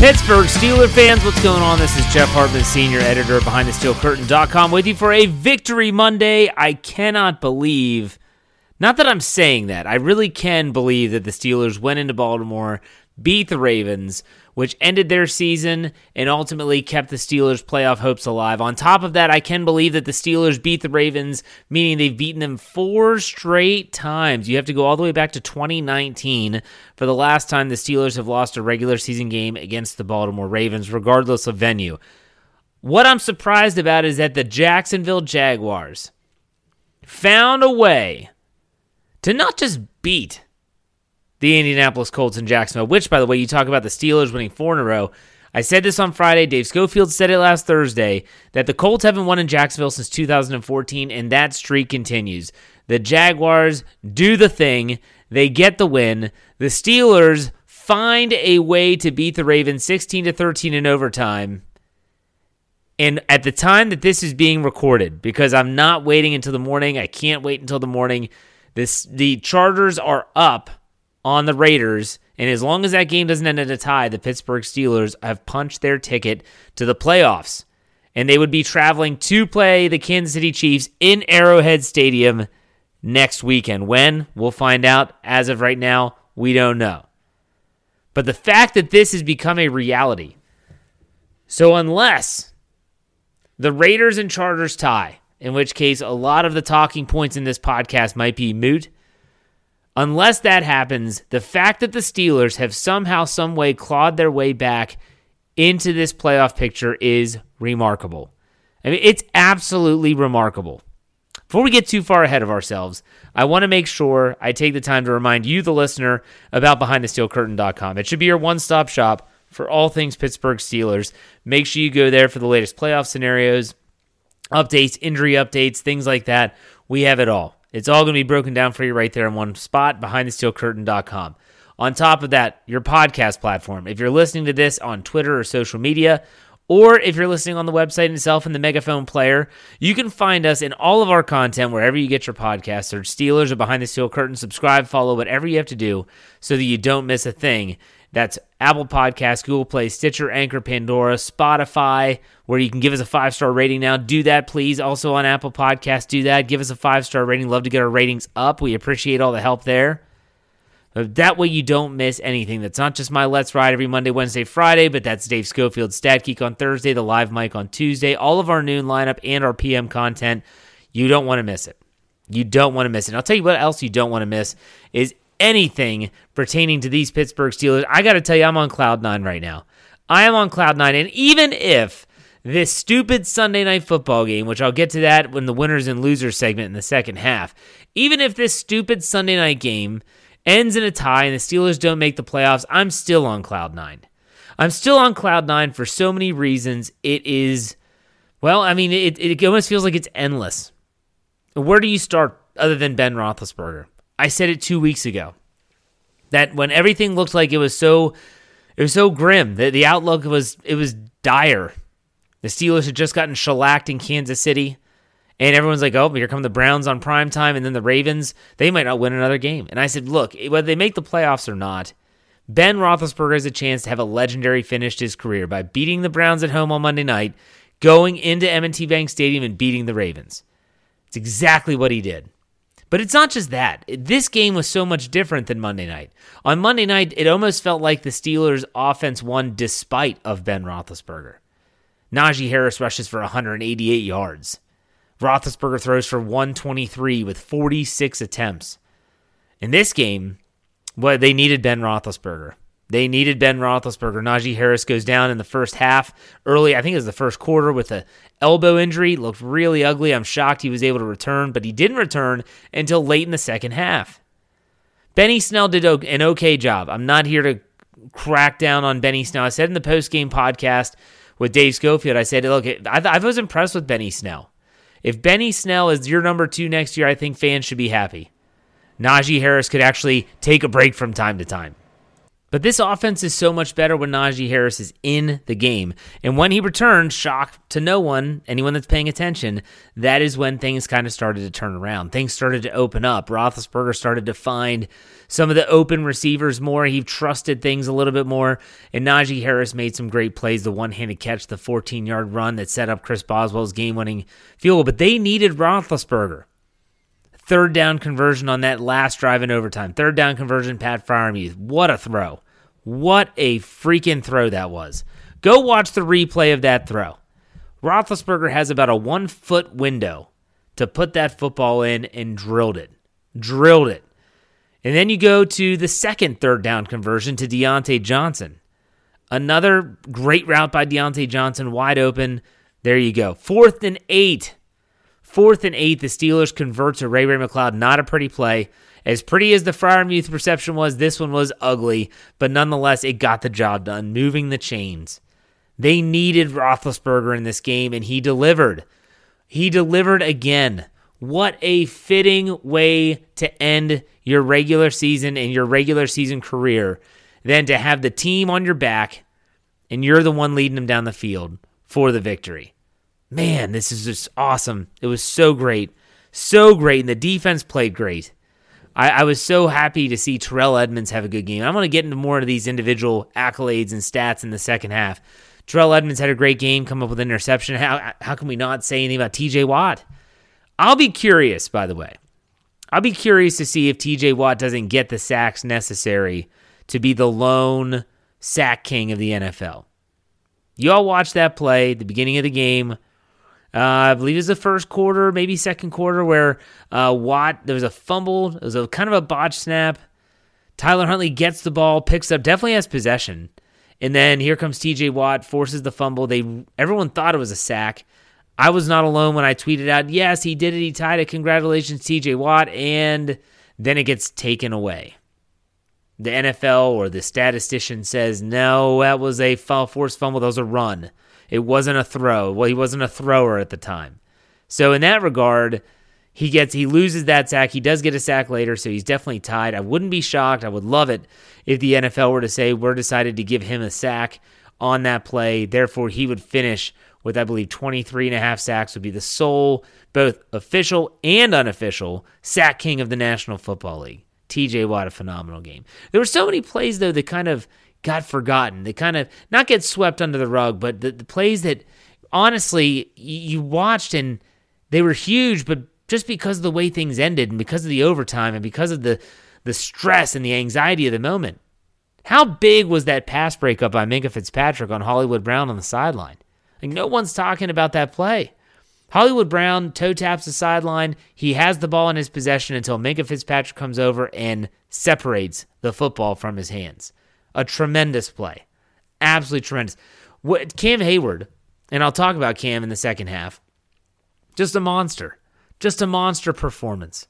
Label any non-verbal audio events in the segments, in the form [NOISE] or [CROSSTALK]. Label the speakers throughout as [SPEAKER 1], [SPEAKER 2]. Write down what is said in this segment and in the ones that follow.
[SPEAKER 1] Pittsburgh Steeler fans, what's going on? This is Jeff Hartman, senior editor of BehindTheSteelCurtain.com, with you for a Victory Monday. I cannot believe, not that I'm saying that, I really can believe that the Steelers went into Baltimore, beat the Ravens, which ended their season and ultimately kept the Steelers' playoff hopes alive. On top of that, I can believe that the Steelers beat the Ravens, meaning they've beaten them four straight times. You have to go all the way back to 2019 for the last time the Steelers have lost a regular season game against the Baltimore Ravens, regardless of venue. What I'm surprised about is that the Jacksonville Jaguars found a way to not just beat the Indianapolis Colts in Jacksonville, which, by the way, you talk about the Steelers winning four in a row. I said this on Friday. Dave Schofield said it last Thursday that the Colts haven't won in Jacksonville since 2014, and that streak continues. The Jaguars do the thing, they get the win. The Steelers find a way to beat the Ravens 16 to 13 in overtime. And at the time that this is being recorded, because I'm not waiting until the morning, I can't wait until the morning. This the Chargers are up on the Raiders. And as long as that game doesn't end in a tie, the Pittsburgh Steelers have punched their ticket to the playoffs. And they would be traveling to play the Kansas City Chiefs in Arrowhead Stadium next weekend. When? We'll find out. As of right now, we don't know. But the fact that this has become a reality. So, unless the Raiders and Chargers tie, in which case a lot of the talking points in this podcast might be moot, Unless that happens, the fact that the Steelers have somehow, some way clawed their way back into this playoff picture is remarkable. I mean, it's absolutely remarkable. Before we get too far ahead of ourselves, I want to make sure I take the time to remind you, the listener, about BehindTheSteelCurtain.com. It should be your one stop shop for all things Pittsburgh Steelers. Make sure you go there for the latest playoff scenarios, updates, injury updates, things like that. We have it all. It's all going to be broken down for you right there in one spot, behindthesteelcurtain.com. On top of that, your podcast platform. If you're listening to this on Twitter or social media, or if you're listening on the website itself in the Megaphone player, you can find us in all of our content wherever you get your podcast. Search Steelers or Behind the Steel Curtain, subscribe, follow, whatever you have to do so that you don't miss a thing. That's Apple Podcasts, Google Play, Stitcher, Anchor, Pandora, Spotify, where you can give us a five star rating now. Do that, please. Also on Apple Podcasts, do that. Give us a five star rating. Love to get our ratings up. We appreciate all the help there. Uh, that way you don't miss anything. That's not just my Let's Ride every Monday, Wednesday, Friday, but that's Dave Schofield's Stat Geek on Thursday, the live mic on Tuesday, all of our noon lineup and our PM content. You don't want to miss it. You don't want to miss it. And I'll tell you what else you don't want to miss is anything pertaining to these Pittsburgh Steelers, I got to tell you, I'm on cloud nine right now. I am on cloud nine. And even if this stupid Sunday night football game, which I'll get to that when the winners and losers segment in the second half, even if this stupid Sunday night game ends in a tie and the Steelers don't make the playoffs, I'm still on cloud nine. I'm still on cloud nine for so many reasons. It is, well, I mean, it, it almost feels like it's endless. Where do you start other than Ben Roethlisberger? I said it two weeks ago that when everything looked like it was so it was so grim that the outlook was it was dire. The Steelers had just gotten shellacked in Kansas City, and everyone's like, "Oh, here come the Browns on prime time, and then the Ravens. They might not win another game." And I said, "Look, whether they make the playoffs or not, Ben Roethlisberger has a chance to have a legendary finish to his career by beating the Browns at home on Monday night, going into M&T Bank Stadium and beating the Ravens. It's exactly what he did." But it's not just that. This game was so much different than Monday night. On Monday night, it almost felt like the Steelers' offense won despite of Ben Roethlisberger. Najee Harris rushes for 188 yards. Roethlisberger throws for 123 with 46 attempts. In this game, well, they needed Ben Roethlisberger. They needed Ben Roethlisberger. Najee Harris goes down in the first half early. I think it was the first quarter with a elbow injury. Looked really ugly. I'm shocked he was able to return, but he didn't return until late in the second half. Benny Snell did an okay job. I'm not here to crack down on Benny Snell. I said in the post game podcast with Dave Schofield, I said, look, I, I was impressed with Benny Snell. If Benny Snell is your number two next year, I think fans should be happy. Najee Harris could actually take a break from time to time. But this offense is so much better when Najee Harris is in the game. And when he returned, shock to no one, anyone that's paying attention, that is when things kind of started to turn around. Things started to open up. Roethlisberger started to find some of the open receivers more. He trusted things a little bit more. And Najee Harris made some great plays the one handed catch, the 14 yard run that set up Chris Boswell's game winning field. But they needed Roethlisberger. Third down conversion on that last drive in overtime. Third down conversion, Pat Freiermuth. What a throw. What a freaking throw that was. Go watch the replay of that throw. Roethlisberger has about a one foot window to put that football in and drilled it. Drilled it. And then you go to the second third down conversion to Diontae Johnson. Another great route by Diontae Johnson, wide open. There you go. Fourth and eight. Fourth and eight, the Steelers convert to Ray Ray McCloud. Not a pretty play. As pretty as the Freiermuth reception was, this one was ugly, but nonetheless, it got the job done, moving the chains. They needed Roethlisberger in this game, and he delivered. He delivered again. What a fitting way to end your regular season and your regular season career than to have the team on your back and you're the one leading them down the field for the victory man, this is just awesome. It was so great. So great. And the defense played great. I, I was so happy to see Terrell Edmunds have a good game. I'm going to get into more of these individual accolades and stats in the second half. Terrell Edmunds had a great game, come up with an interception. How, how can we not say anything about TJ Watt? I'll be curious, by the way. I'll be curious to see if TJ Watt doesn't get the sacks necessary to be the lone sack king of the NFL. You all watched that play at the beginning of the game uh, I believe it was the first quarter, maybe second quarter, where uh, Watt there was a fumble. It was a kind of a botch snap. Tyler Huntley gets the ball, picks up, definitely has possession, and then here comes T.J. Watt, forces the fumble. They everyone thought it was a sack. I was not alone when I tweeted out, "Yes, he did it. He tied it. Congratulations, T.J. Watt." And then it gets taken away. The NFL or the statistician says, "No, that was a forced fumble. That was a run." It wasn't a throw. Well, he wasn't a thrower at the time. So in that regard, he gets he loses that sack. He does get a sack later, so he's definitely tied. I wouldn't be shocked. I would love it if the NFL were to say we're decided to give him a sack on that play. Therefore, he would finish with I believe 23 and a half sacks would be the sole both official and unofficial sack king of the National Football League. TJ Watt a phenomenal game. There were so many plays though that kind of got forgotten. They kind of not get swept under the rug, but the, the plays that honestly you watched and they were huge, but just because of the way things ended and because of the overtime and because of the the stress and the anxiety of the moment. How big was that pass breakup by Minkah Fitzpatrick on Hollywood Brown on the sideline? Like no one's talking about that play. Hollywood Brown toe taps the sideline. He has the ball in his possession until Minkah Fitzpatrick comes over and separates the football from his hands. A tremendous play. Absolutely tremendous. What Cam Heyward, and I'll talk about Cam in the second half. Just a monster. Just a monster performance.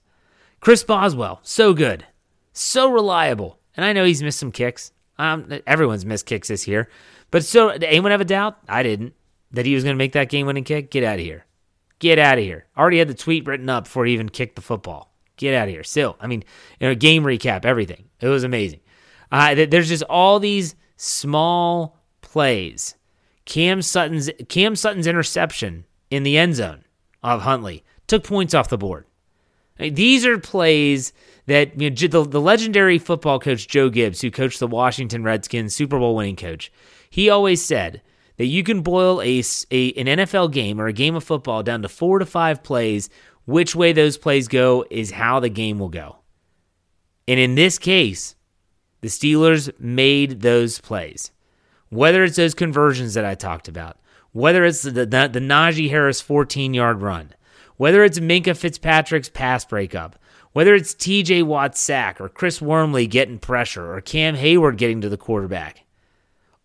[SPEAKER 1] Chris Boswell, so good. So reliable. And I know he's missed some kicks. Um, everyone's missed kicks this year. But so, did anyone have a doubt? I didn't. That he was going to make that game winning kick? Get out of here. Get out of here. Already had the tweet written up before he even kicked the football. Get out of here. Still, I mean, you know, game recap, everything. It was amazing. Uh, there's just all these small plays. Cam Sutton's Cam Sutton's interception in the end zone of Huntley took points off the board. these are plays that you know, the, the legendary football coach Joe Gibbs, who coached the Washington Redskins, Super Bowl winning coach, he always said that you can boil a, a an NFL game or a game of football down to four to five plays. Which way those plays go is how the game will go. And in this case, the Steelers made those plays. Whether it's those conversions that I talked about, whether it's the, the, the Najee Harris 14 yard run, whether it's Minkah Fitzpatrick's pass breakup, whether it's TJ Watt's sack or Chris Wormley getting pressure or Cam Heyward getting to the quarterback,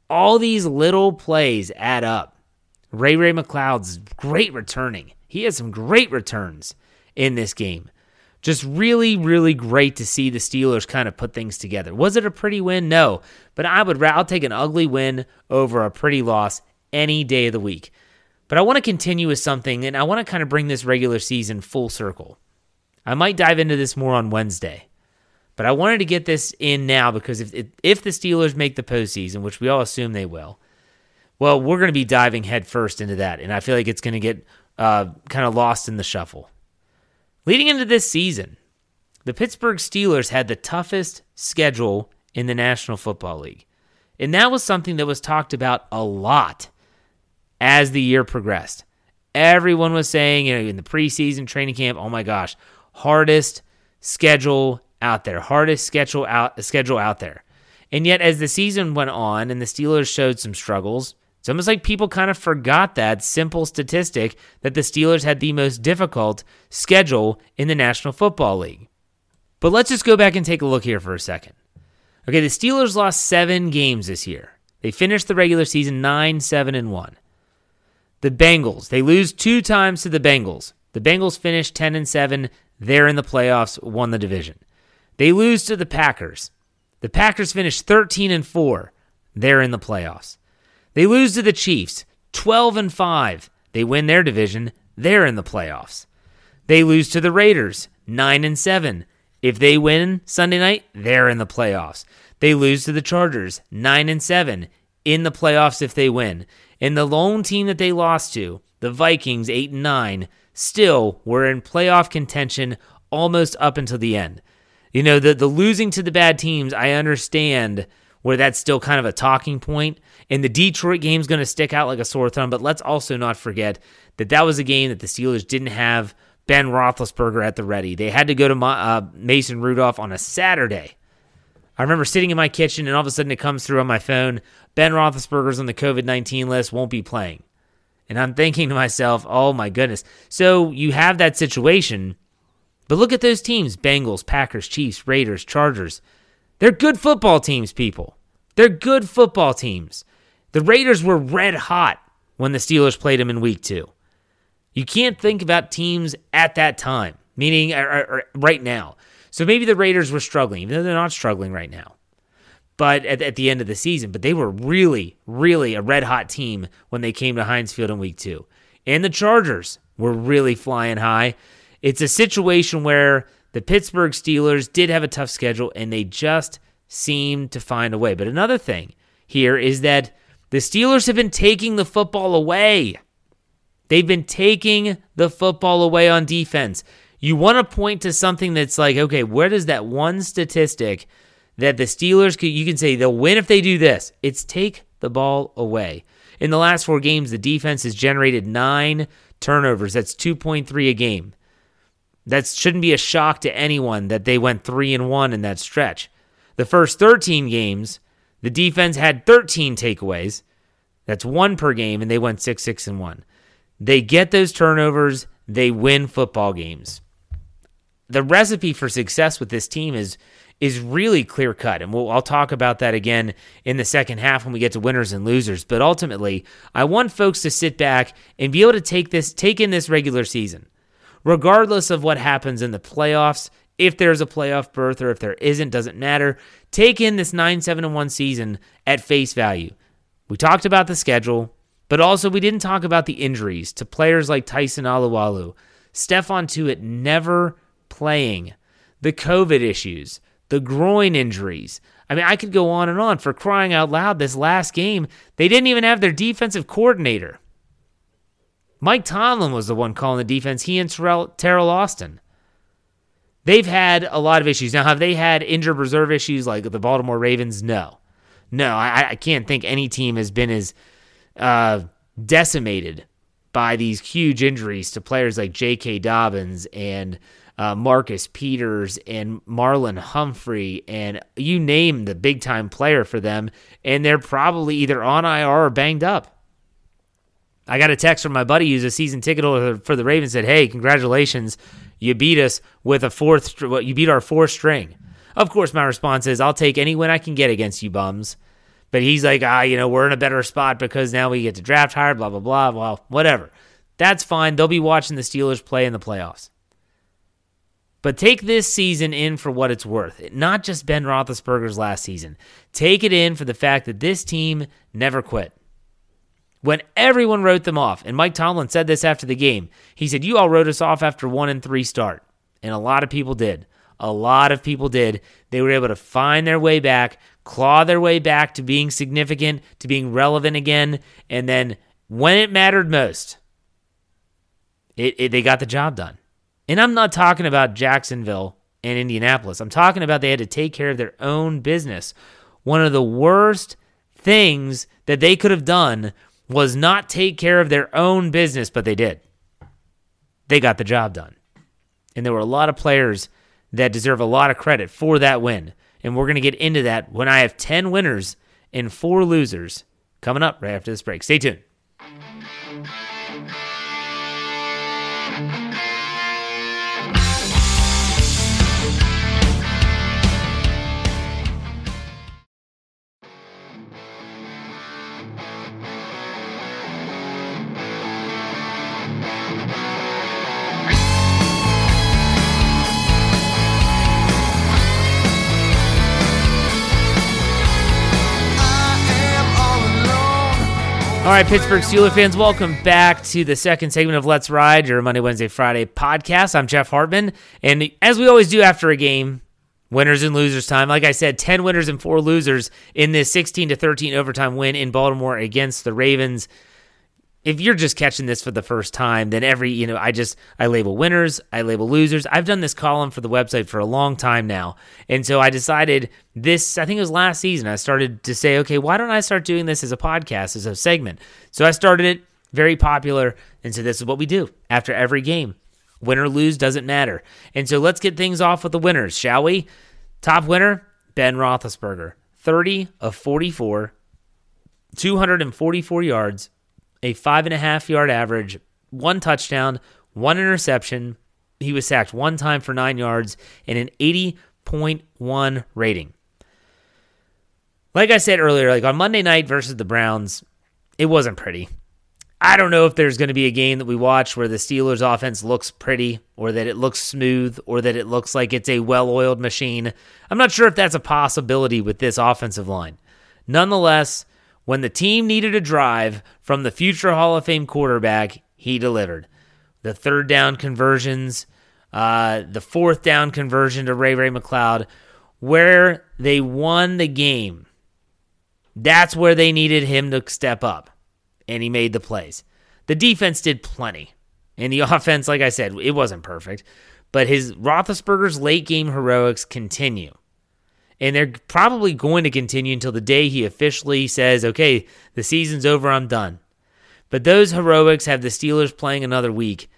[SPEAKER 1] all these little plays add up. Ray Ray McCloud's great returning. He had some great returns in this game. Just really, really great to see the Steelers kind of put things together. Was it a pretty win? No, but I would I'll take an ugly win over a pretty loss any day of the week. But I want to continue with something, and I want to kind of bring this regular season full circle. I might dive into this more on Wednesday, But I wanted to get this in now because if if the Steelers make the postseason, which we all assume they will, well, we're going to be diving headfirst into that, and I feel like it's going to get uh, kind of lost in the shuffle. Leading into this season, the Pittsburgh Steelers had the toughest schedule in the National Football League, and that was something that was talked about a lot as the year progressed. Everyone was saying, you know, in the preseason training camp, oh my gosh, hardest schedule out there, hardest schedule out schedule out there. And yet, as the season went on and the Steelers showed some struggles, it's almost like people kind of forgot that simple statistic that the Steelers had the most difficult schedule in the National Football League. But let's just go back and take a look here for a second. Okay, the Steelers lost seven games this year. They finished the regular season 9 7 and 1. The Bengals, they lose two times to the Bengals. The Bengals finished 10 and 7. They're in the playoffs, won the division. They lose to the Packers. The Packers finished 13 and 4. They're in the playoffs. They lose to the Chiefs, 12 and 5. They win their division. They're in the playoffs. They lose to the Raiders, 9 and 7. If they win Sunday night, they're in the playoffs. They lose to the Chargers, 9 and 7, in the playoffs if they win. And the lone team that they lost to, the Vikings, 8 and 9, still were in playoff contention almost up until the end. You know, the the losing to the bad teams, I understand where that's still kind of a talking point. And the Detroit game is going to stick out like a sore thumb. But let's also not forget that that was a game that the Steelers didn't have Ben Roethlisberger at the ready. They had to go to uh, Mason Rudolph on a Saturday. I remember sitting in my kitchen, and all of a sudden it comes through on my phone Ben Roethlisberger's on the COVID 19 list, won't be playing. And I'm thinking to myself, oh my goodness. So you have that situation, but look at those teams Bengals, Packers, Chiefs, Raiders, Chargers. They're good football teams, people. They're good football teams. The Raiders were red hot when the Steelers played them in week two. You can't think about teams at that time, meaning right now. So maybe the Raiders were struggling, even though they're not struggling right now. But at, at the end of the season, but they were really, really a red hot team when they came to Heinz Field in week two. And the Chargers were really flying high. It's a situation where the Pittsburgh Steelers did have a tough schedule and they just seemed to find a way. But another thing here is that the Steelers have been taking the football away. They've been taking the football away on defense. You want to point to something that's like, okay, where does that one statistic that the Steelers could, you can say they'll win if they do this? It's take the ball away. In the last four games, the defense has generated nine turnovers. That's 2.3 a game. That shouldn't be a shock to anyone that they went 3 and 1 in that stretch. The first 13 games, the defense had 13 takeaways. That's one per game, and they went 6 6 and 1. They get those turnovers, they win football games. The recipe for success with this team is is really clear cut, and we'll, I'll talk about that again in the second half when we get to winners and losers. But ultimately, I want folks to sit back and be able to take this, take in this regular season regardless of what happens in the playoffs, if there's a playoff berth or if there isn't, doesn't matter. Take in this 9 7 1 season at face value. We talked about the schedule, but also we didn't talk about the injuries to players like Tyson Alualu, Stephon Tuitt never playing, the COVID issues, the groin injuries. I mean, I could go on and on for crying out loud. This last game, they didn't even have their defensive coordinator. Mike Tomlin was the one calling the defense, he and Terrell, Teryl Austin. They've had a lot of issues. Now, have they had injured reserve issues like the Baltimore Ravens? No. No, I, I can't think any team has been as uh, decimated by these huge injuries to players like J.K. Dobbins and uh, Marcus Peters and Marlon Humphrey and you name the big time player for them, and they're probably either on IR or banged up. I got a text from my buddy who's a season ticket holder for the Ravens. Said, "Hey, congratulations, you beat us with a fourth. You beat our fourth string." Of course, my response is, "I'll take any win I can get against you bums." But he's like, "Ah, you know, we're in a better spot because now we get to draft higher." Blah blah blah. Well, whatever. That's fine. They'll be watching the Steelers play in the playoffs. But take this season in for what it's worth. Not just Ben Roethlisberger's last season. Take it in for the fact that this team never quit when everyone wrote them off. And Mike Tomlin said this after the game. He said, You all wrote us off after one and three start. And a lot of people did. A lot of people did. They were able to find their way back, claw their way back to being significant, to being relevant again, and then when it mattered most, it, it, they got the job done. And I'm not talking about Jacksonville and Indianapolis. I'm talking about they had to take care of their own business. One of the worst things that they could have done was not take care of their own business, but they did. They got the job done. And there were a lot of players that deserve a lot of credit for that win. And we're going to get into that when I have 10 winners and four losers coming up right after this break. Stay tuned. All right, Pittsburgh Steelers fans, welcome back to the second segment of Let's Ride, your Monday, Wednesday, Friday podcast. I'm Jeff Hartman. And as we always do after a game, winners and losers time. Like I said, 10 winners and 4 losers in this 16 to 13 overtime win in Baltimore against the Ravens if you're just catching this for the first time, then every, you know, I just, I label winners, I label losers. I've done this column for the website for a long time now. And so I decided this, I think it was last season, I started to say, okay, why don't I start doing this as a podcast, as a segment? So I started it, very popular. And so this is what we do after every game. Win or lose doesn't matter. And so let's get things off with the winners, shall we? Top winner, Ben Roethlisberger, 30 of 44, 244 yards a five and a half yard average, one touchdown, one interception. He was sacked one time for nine yards and an 80.1 rating. Like I said earlier, like on Monday night versus the Browns, it wasn't pretty. I don't know if there's going to be a game that we watch where the Steelers offense looks pretty or that it looks smooth or that it looks like it's a well oiled machine. I'm not sure if that's a possibility with this offensive line. Nonetheless, when the team needed a drive from the future Hall of Fame quarterback, he delivered. The third down conversions, uh, the fourth down conversion to Ray Ray McCloud, where they won the game. That's where they needed him to step up, and he made the plays. The defense did plenty, and the [LAUGHS] offense, like I said, it wasn't perfect, but his Roethlisberger's late game heroics continue. And they're probably going to continue until the day he officially says, okay, the season's over, I'm done. But those heroics have the Steelers playing another week.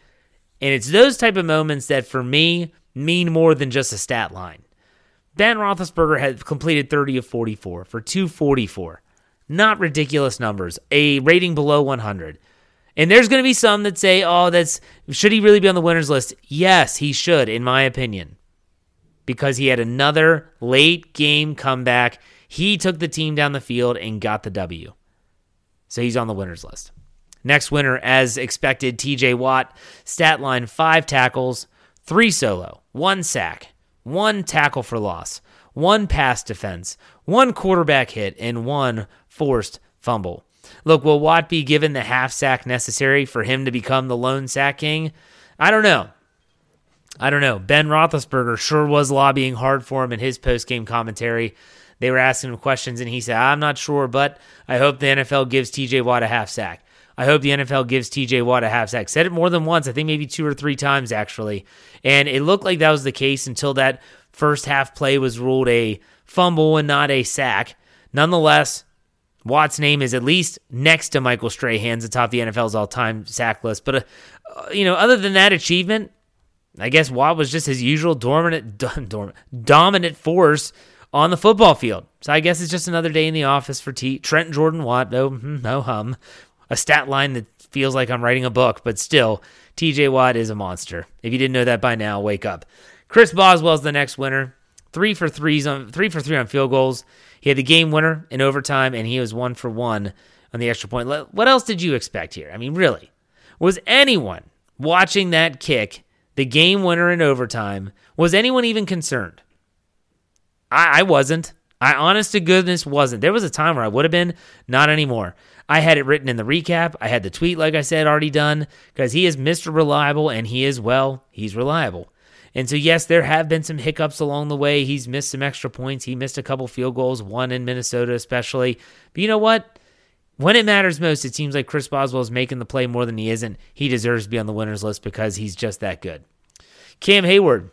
[SPEAKER 1] And it's those type of moments that, for me, mean more than just a stat line. Ben Roethlisberger had completed 30 of 44 for 244. Not ridiculous numbers. A rating below 100. And there's going to be some that say, oh, that's should he really be on the winners list? Yes, he should, in my opinion because he had another late game comeback. He took the team down the field and got the W. So he's on the winners list. Next winner, as expected, TJ Watt. Stat line five tackles, three solo, one sack, one tackle for loss, one pass defense, one quarterback hit, and one forced fumble. Look, will Watt be given the half sack necessary for him to become the lone sack king? I don't know. I don't know. Ben Roethlisberger sure was lobbying hard for him in his post game commentary. They were asking him questions, and he said, I'm not sure, but I hope the NFL gives TJ Watt a half sack. I hope the NFL gives TJ Watt a half sack. Said it more than once, I think maybe two or three times actually. And it looked like that was the case until that first half play was ruled a fumble and not a sack. Nonetheless, Watt's name is at least next to Michael Strahan's atop the NFL's all time sack list. But, uh, you know, other than that achievement, I guess Watt was just his usual dominant, [LAUGHS] dominant, force on the football field. So I guess it's just another day in the office for T. Trent Jordan Watt. No, hmm, no hum. A stat line that feels like I'm writing a book, but still, TJ Watt is a monster. If you didn't know that by now, wake up. Chris Boswell's the next winner. Three for threes on three for three on field goals. He had the game winner in overtime, and he was one for one on the extra point. What else did you expect here? I mean, really, was anyone watching that kick the game winner in overtime. Was anyone even concerned? I, I wasn't. I honest to goodness wasn't. There was a time where I would have been, not anymore. I had it written in the recap. I had the tweet, like I said, already done because he is Mr. Reliable and he is, well, he's reliable. And so, yes, there have been some hiccups along the way. He's missed some extra points. He missed a couple field goals, one in Minnesota, especially. But you know what? When it matters most, it seems like Chris Boswell is making the play more than he isn't. He deserves to be on the winners list because he's just that good. Cam Heyward,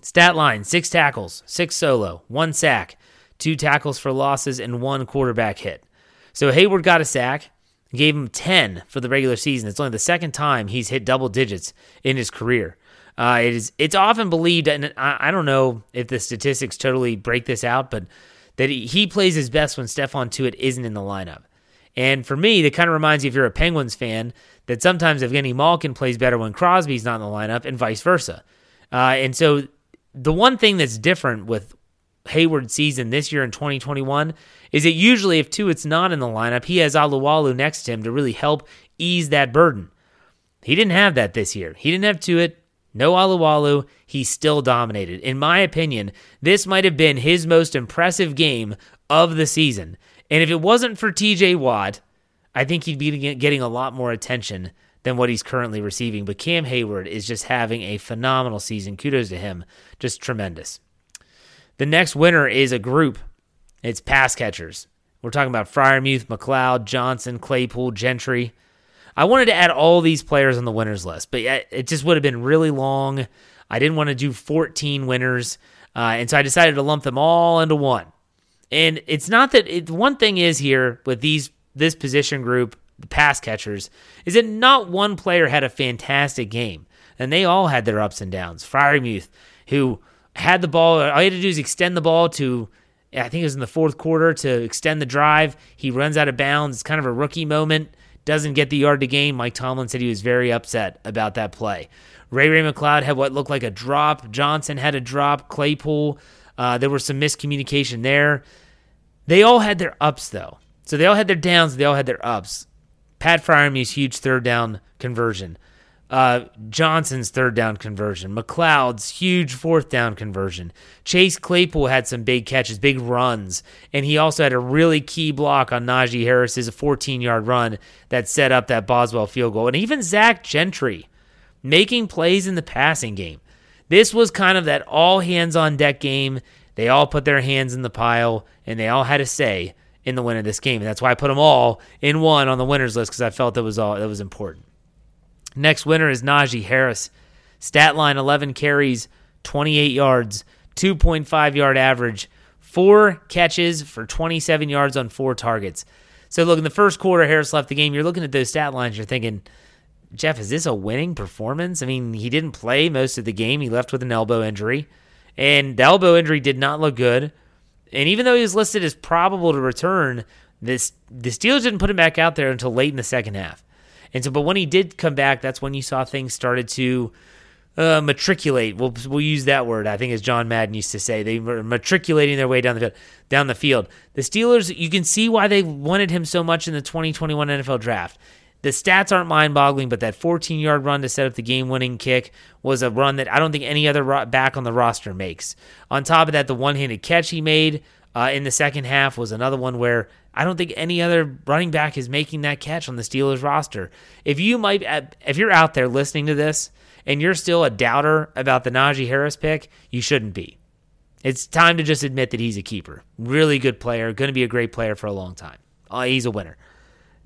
[SPEAKER 1] stat line six tackles, six solo, one sack, two tackles for losses, and one quarterback hit. So Heyward got a sack, gave him 10 for the regular season. It's only the second time he's hit double digits in his career. Uh, it is it's often believed, and I, I, don't know if the statistics totally break this out, but that he, he plays his best when Stephon Tuitt isn't in the lineup. And for me, that kind of reminds you, if you're a Penguins fan, that sometimes Evgeny Malkin plays better when Crosby's not in the lineup, and vice versa. Uh, and so the one thing that's different with Heyward's season this year in 2021 is that usually if Tuitt's not in the lineup, he has Alualu next to him to really help ease that burden. He didn't have that this year. He didn't have Tuitt. No Alualu, he still dominated. In my opinion, this might have been his most impressive game of the season. And if it wasn't for TJ Watt, I think he'd be getting a lot more attention than what he's currently receiving. But Cam Heyward is just having a phenomenal season. Kudos to him. Just tremendous. The next winner is a group. It's pass catchers. We're talking about Freiermuth, McCloud, Johnson, Claypool, Gentry. I wanted to add all these players on the winners list, but it just would have been really long. I didn't want to do 14 winners, uh, and so I decided to lump them all into one. And it's not that it, one thing is here with these this position group, the pass catchers, is that not one player had a fantastic game, and they all had their ups and downs. Freiermuth, who had the ball, all he had to do is extend the ball to I think it was in the fourth quarter to extend the drive. He runs out of bounds. It's kind of a rookie moment doesn't get the yard to gain. Mike Tomlin said he was very upset about that play. Ray Ray McCloud had what looked like a drop. Johnson had a drop. Claypool, uh, there was some miscommunication there. They all had their ups, though. So they all had their downs, they all had their ups. Pat Freiermuth's huge third down conversion. Uh, Johnson's third down conversion, McCloud's huge fourth down conversion. Chase Claypool had some big catches, big runs, and he also had a really key block on Najee Harris's 14 yard run that set up that Boswell field goal. And even Zach Gentry making plays in the passing game. This was kind of that all hands on deck game. They all put their hands in the pile and they all had a say in the win of this game. And that's why I put them all in one on the winners list because I felt that was all that was important. Next winner is Najee Harris. Stat line 11 carries, 28 yards, 2.5 yard average, four catches for 27 yards on four targets. So, look, in the first quarter, Harris left the game. You're looking at those stat lines, you're thinking, Jeff, is this a winning performance? I mean, he didn't play most of the game. He left with an elbow injury, and the elbow injury did not look good. And even though he was listed as probable to return, this the Steelers didn't put him back out there until late in the second half. And so, but when he did come back, that's when you saw things started to uh, matriculate. We'll we'll use that word. I think as John Madden used to say, they were matriculating their way down the field. Down the field, the Steelers. You can see why they wanted him so much in the 2021 NFL Draft. The stats aren't mind-boggling, but that 14-yard run to set up the game-winning kick was a run that I don't think any other back on the roster makes. On top of that, the one-handed catch he made uh, in the second half was another one where I don't think any other running back is making that catch on the Steelers roster. If you might, if you're out there listening to this and you're still a doubter about the Najee Harris pick, you shouldn't be. It's time to just admit that he's a keeper. Really good player, going to be a great player for a long time. Uh, he's a winner.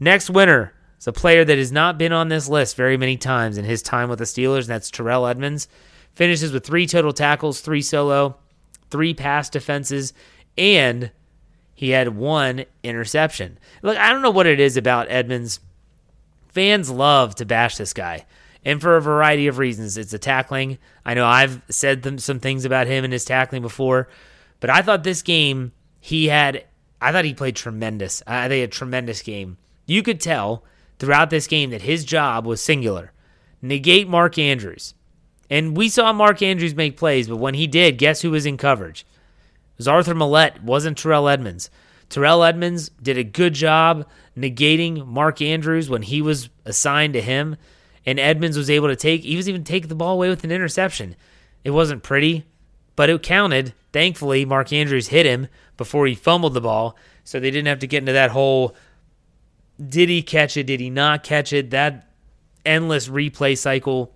[SPEAKER 1] Next winner is a player that has not been on this list very many times in his time with the Steelers, and that's Terrell Edmunds. Finishes with three total tackles, three solo, three pass defenses, and he had one interception. Look, I don't know what it is about Edmunds. Fans love to bash this guy, and for a variety of reasons. It's the tackling. I know I've said them, some things about him and his tackling before, but I thought this game he had. I thought he played tremendous. I think a tremendous game. You could tell throughout this game that his job was singular: negate Mark Andrews. And we saw Mark Andrews make plays, but when he did, guess who was in coverage? It was Arthur Maulet, wasn't Terrell Edmunds. Terrell Edmunds did a good job negating Mark Andrews when he was assigned to him, and Edmunds was able to take. He was even take the ball away with an interception. It wasn't pretty, but it counted. Thankfully, Mark Andrews hit him before he fumbled the ball, so they didn't have to get into that whole did he catch it, did he not catch it, that endless replay cycle.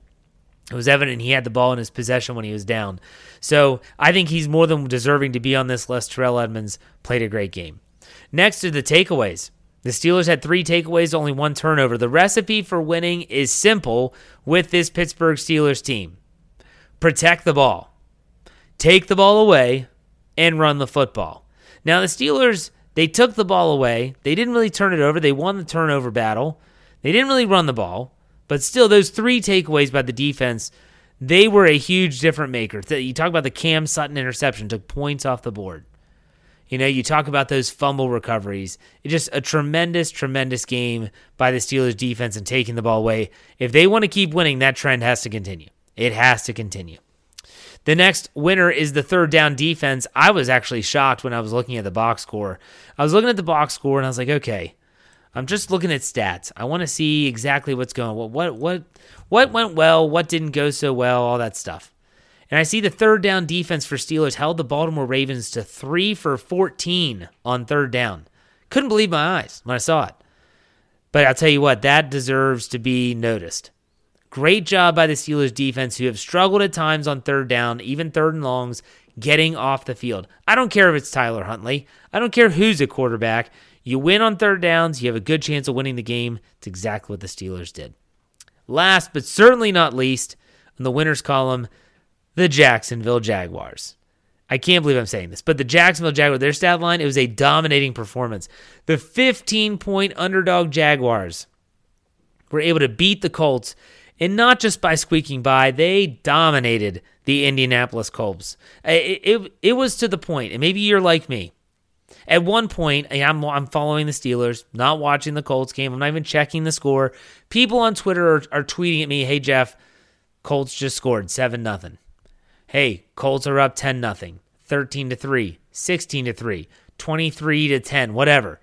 [SPEAKER 1] It was evident he had the ball in his possession when he was down. So I think he's more than deserving to be on this list. Terrell Edmunds played a great game. Next are the takeaways. The Steelers had three takeaways, only one turnover. The recipe for winning is simple with this Pittsburgh Steelers team protect the ball, take the ball away, and run the football. Now, the Steelers, they took the ball away. They didn't really turn it over. They won the turnover battle. They didn't really run the ball. But still, those three takeaways by the defense, they were a huge different maker. You talk about the Cam Sutton interception, took points off the board. You know, you talk about those fumble recoveries. It's just a tremendous, tremendous game by the Steelers defense and taking the ball away. If they want to keep winning, that trend has to continue. It has to continue. The next winner is the third down defense. I was actually shocked when I was looking at the box score. I was looking at the box score and I was like, okay, I'm just looking at stats. I want to see exactly what's going. What what what what went well, what didn't go so well, all that stuff. And I see the third down defense for Steelers held the Baltimore Ravens to 3 for 14 on third down. Couldn't believe my eyes when I saw it. But I'll tell you what, that deserves to be noticed. Great job by the Steelers defense who have struggled at times on third down, even third and longs, getting off the field. I don't care if it's Tyler Huntley. I don't care who's a quarterback. You win on third downs, you have a good chance of winning the game. It's exactly what the Steelers did. Last but certainly not least, in the winners column, the Jacksonville Jaguars. I can't believe I'm saying this, but the Jacksonville Jaguars, their stat line, it was a dominating performance. The 15 point underdog Jaguars were able to beat the Colts, and not just by squeaking by, they dominated the Indianapolis Colts. It, it, it was to the point, and maybe you're like me. At one point, I'm, I'm following the Steelers, not watching the Colts game. I'm not even checking the score. People on Twitter are, are tweeting at me, hey, Jeff, Colts just scored 7 nothing. Hey, Colts are up 10 nothing, 13 to 3, 16 to 3, 23 to 10, whatever.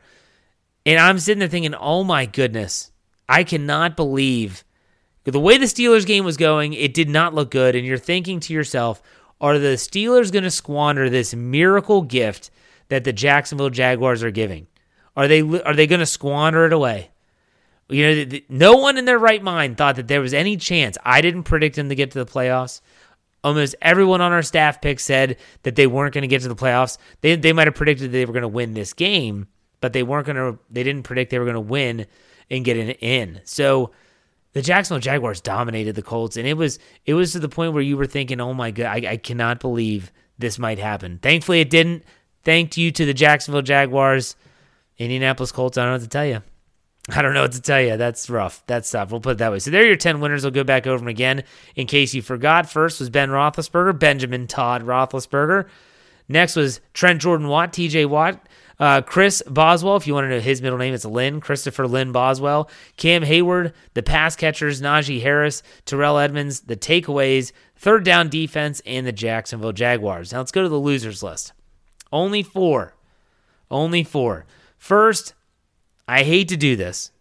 [SPEAKER 1] And I'm sitting there thinking, "Oh my goodness, I cannot believe the way the Steelers game was going, it did not look good and you're thinking to yourself, are the Steelers going to squander this miracle gift that the Jacksonville Jaguars are giving? Are they are they going to squander it away? You know, no one in their right mind thought that there was any chance. I didn't predict them to get to the playoffs almost everyone on our staff pick said that they weren't going to get to the playoffs. They they might have predicted they were going to win this game, but they weren't going to. They didn't predict they were going to win and get an in. So the Jacksonville Jaguars dominated the Colts, and it was it was to the point where you were thinking, "Oh my god, I, I cannot believe this might happen." Thankfully, it didn't. Thank you to the Jacksonville Jaguars, Indianapolis Colts. I don't know what to tell you. I don't know what to tell you. That's rough. That's tough. We'll put it that way. So there are your 10 winners. We'll go back over them again in case you forgot. First was Ben Roethlisberger, Benjamin Todd Roethlisberger. Next was Trent Jordan Watt, TJ Watt. Uh, Chris Boswell, if you want to know his middle name, it's Lynn, Christopher Lynn Boswell. Cam Heyward, the pass catchers, Najee Harris, Terrell Edmunds, the takeaways, third down defense, and the Jacksonville Jaguars. Now let's go to the losers list. Only four. Only four. First, I hate to do this,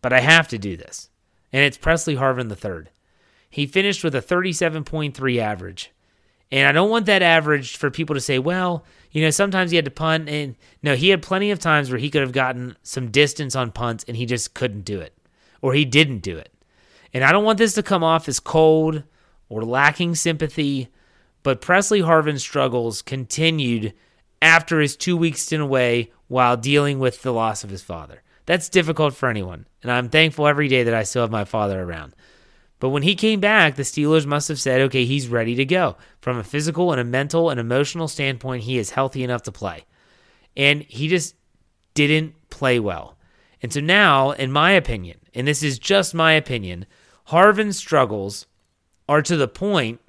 [SPEAKER 1] but I have to do this. And it's Presley Harvin III. He finished with a 37.3 average. And I don't want that average for people to say, well, you know, sometimes he had to punt. And no, he had plenty of times where he could have gotten some distance on punts and he just couldn't do it or he didn't do it. And I don't want this to come off as cold or lacking sympathy, but Presley Harvin's struggles continued after his two week stint away while dealing with the loss of his father. That's difficult for anyone, and I'm thankful every day that I still have my father around. But when he came back, the Steelers must have said, okay, he's ready to go. From a physical and a mental and emotional standpoint, he is healthy enough to play. And he just didn't play well. And so now, in my opinion, and this is just my opinion, Harvin's struggles are to the point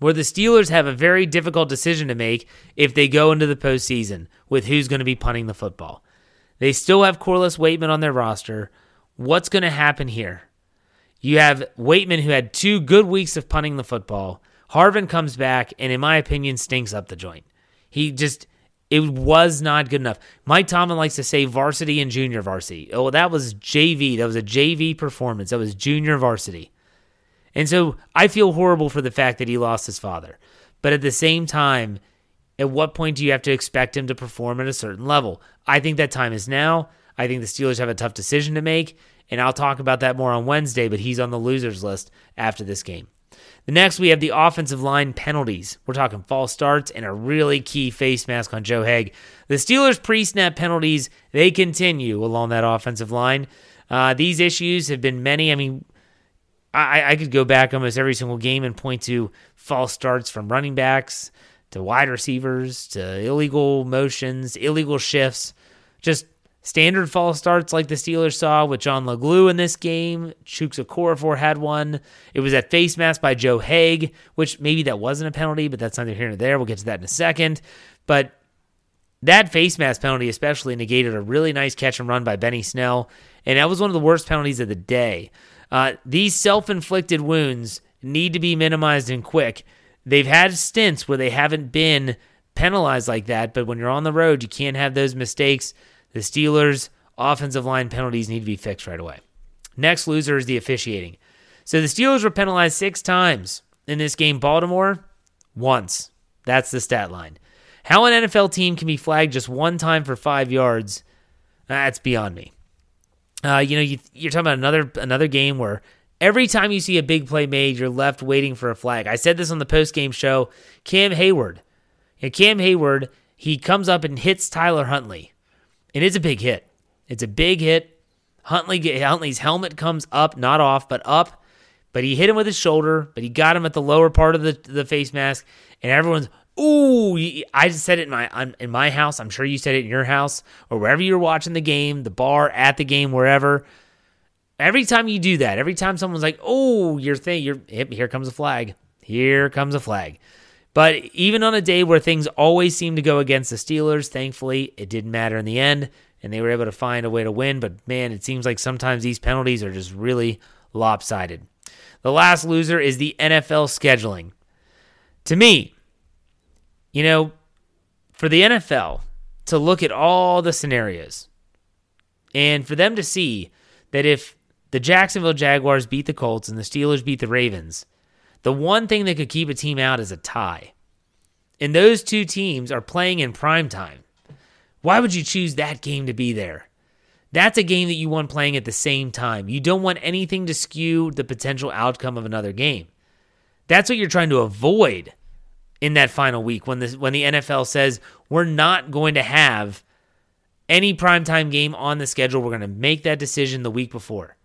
[SPEAKER 1] where the Steelers have a very difficult decision to make if they go into the postseason with who's going to be punting the football. They still have Corliss Waitman on their roster. What's going to happen here? You have Waitman, who had two good weeks of punting the football. Harvin comes back, and in my opinion, stinks up the joint. He just, it was not good enough. Mike Tomlin likes to say varsity and junior varsity. Oh, that was JV. That was a JV performance. That was junior varsity. And so I feel horrible for the fact that he lost his father. But at the same time, at what point do you have to expect him to perform at a certain level? I think that time is now. I think the Steelers have a tough decision to make. And I'll talk about that more on Wednesday, but he's on the losers list after this game. The next, we have the offensive line penalties. We're talking false starts and a really key face mask on Joe Haeg. The Steelers' pre snap penalties, they continue along that offensive line. Uh, these issues have been many. I mean, I, I could go back almost every single game and point to false starts from running backs to wide receivers to illegal motions, illegal shifts, just standard false starts like the Steelers saw with John Leglue in this game. Chuks Okorafor had one. It was that face mask by Joe Haeg, which maybe that wasn't a penalty, but that's neither here nor there. We'll get to that in a second. But that face mask penalty especially negated a really nice catch and run by Benny Snell, and that was one of the worst penalties of the day. Uh, these self inflicted wounds need to be minimized and quick. They've had stints where they haven't been penalized like that, but when you're on the road, you can't have those mistakes. The Steelers' offensive line penalties need to be fixed right away. Next loser is the officiating. So the Steelers were penalized six times in this game. Baltimore, once. That's the stat line. How an NFL team can be flagged just one time for five yards, that's beyond me. Uh, you know, you, you're talking about another another game where every time you see a big play made, you're left waiting for a flag. I said this on the post game show. Cam Heyward, yeah, Cam Heyward, he comes up and hits Tyler Huntley, and it's a big hit. It's a big hit. Huntley Huntley's helmet comes up, not off, but up. But he hit him with his shoulder, but he got him at the lower part of the the face mask, and everyone's Ooh, I just said it in my in my house. I'm sure you said it in your house or wherever you're watching the game, the bar, at the game, wherever. Every time you do that, every time someone's like, "Oh, your thing, you're here comes a flag. Here comes a flag." But even on a day where things always seem to go against the Steelers, thankfully it didn't matter in the end, and they were able to find a way to win. But man, it seems like sometimes these penalties are just really lopsided. The last loser is the NFL scheduling. To me, you know, for the NFL to look at all the scenarios and for them to see that if the Jacksonville Jaguars beat the Colts and the Steelers beat the Ravens, the one thing that could keep a team out is a tie. And those two teams are playing in prime time. Why would you choose that game to be there? That's a game that you want playing at the same time. You don't want anything to skew the potential outcome of another game. That's what you're trying to avoid in that final week when the when the NFL says we're not going to have any primetime game on the schedule. We're going to make that decision the week before.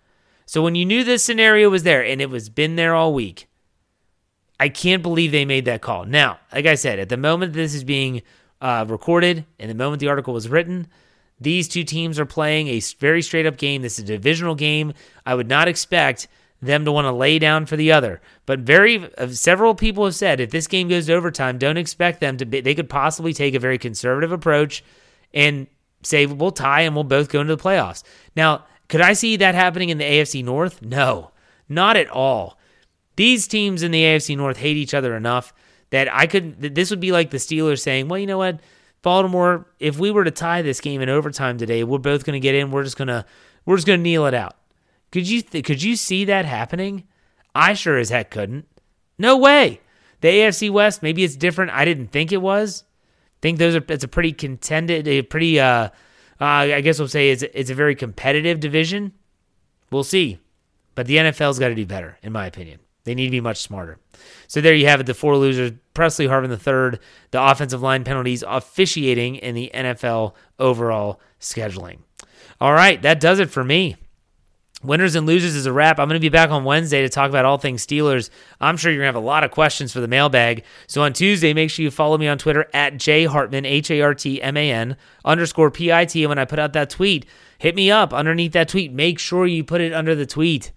[SPEAKER 1] So when you knew this scenario was there and it was been there all week, I can't believe they made that call. Now, like I said, at the moment this is being uh, recorded and the moment the article was written, these two teams are playing a very straight up game. This is a divisional game. I would not expect them to want to lay down for the other. But very uh, several people have said if this game goes to overtime, don't expect them to. Be, they could possibly take a very conservative approach and say we'll tie and we'll both go into the playoffs. Now, could I see that happening in the AFC North? No, not at all. These teams in the AFC North hate each other enough that I could. This would be like the Steelers saying, "Well, you know what." Baltimore, if we were to tie this game in overtime today, we're both going to get in. We're just going to we're just going to kneel it out. Could you th- could you see that happening? I sure as heck couldn't. No way. The AFC West, maybe it's different. I didn't think it was. think those are it's a pretty contended, a pretty uh, uh I guess we'll say it's it's a very competitive division. We'll see. But the NFL's got to do better, in my opinion. They need to be much smarter. So there you have it, the four losers. Pressley Harvin III, the offensive line penalties, officiating in the NFL overall scheduling. All right, that does it for me. Winners and losers is a wrap. I'm going to be back on Wednesday to talk about all things Steelers. I'm sure you're going to have a lot of questions for the mailbag. So on Tuesday, make sure you follow me on Twitter at jhartman, H A R T M A N, underscore P I T. And when I put out that tweet, hit me up underneath that tweet. Make sure you put it under the tweet.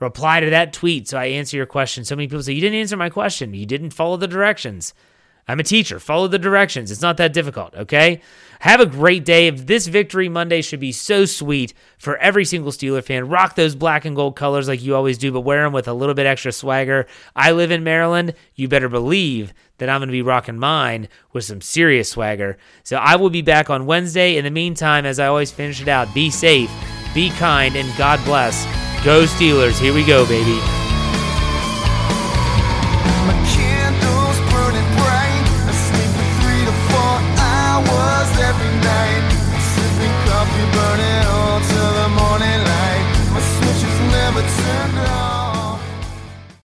[SPEAKER 1] Reply to that tweet so I answer your question. So many people say, You didn't answer my question. You didn't follow the directions. I'm a teacher. Follow the directions. It's not that difficult, okay? Have a great day. This Victory Monday should be so sweet for every single Steeler fan. Rock those black and gold colors like you always do, but wear them with a little bit extra swagger. I live in Maryland. You better believe that I'm going to be rocking mine with some serious swagger. So I will be back on Wednesday. In the meantime, as I always finish it out, be safe, be kind, and God bless. Go Steelers. Here we go, baby.